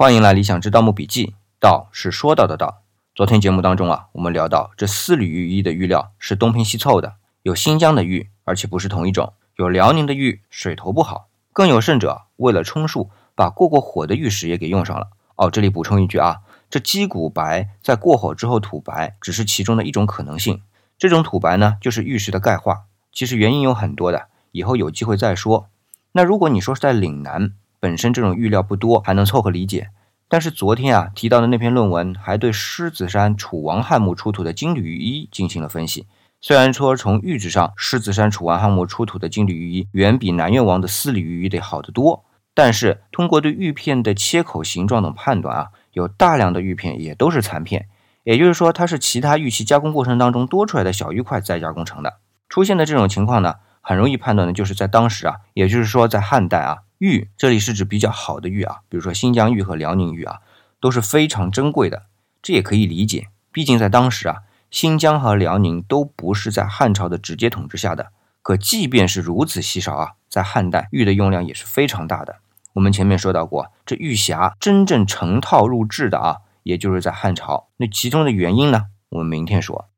欢迎来理想之盗墓笔记，道是说到的道。昨天节目当中啊，我们聊到这丝缕玉衣的玉料是东拼西凑的，有新疆的玉，而且不是同一种；有辽宁的玉，水头不好；更有甚者，为了充数，把过过火的玉石也给用上了。哦，这里补充一句啊，这鸡骨白在过火之后土白，只是其中的一种可能性。这种土白呢，就是玉石的钙化，其实原因有很多的，以后有机会再说。那如果你说是在岭南，本身这种玉料不多，还能凑合理解。但是昨天啊提到的那篇论文，还对狮子山楚王汉墓出土的金缕玉衣进行了分析。虽然说从玉质上，狮子山楚王汉墓出土的金缕玉衣远比南越王的丝缕玉衣得好得多，但是通过对玉片的切口形状等判断啊，有大量的玉片也都是残片，也就是说它是其他玉器加工过程当中多出来的小玉块再加工成的。出现的这种情况呢，很容易判断的就是在当时啊，也就是说在汉代啊。玉这里是指比较好的玉啊，比如说新疆玉和辽宁玉啊，都是非常珍贵的。这也可以理解，毕竟在当时啊，新疆和辽宁都不是在汉朝的直接统治下的。可即便是如此稀少啊，在汉代玉的用量也是非常大的。我们前面说到过，这玉匣真正成套入制的啊，也就是在汉朝。那其中的原因呢，我们明天说。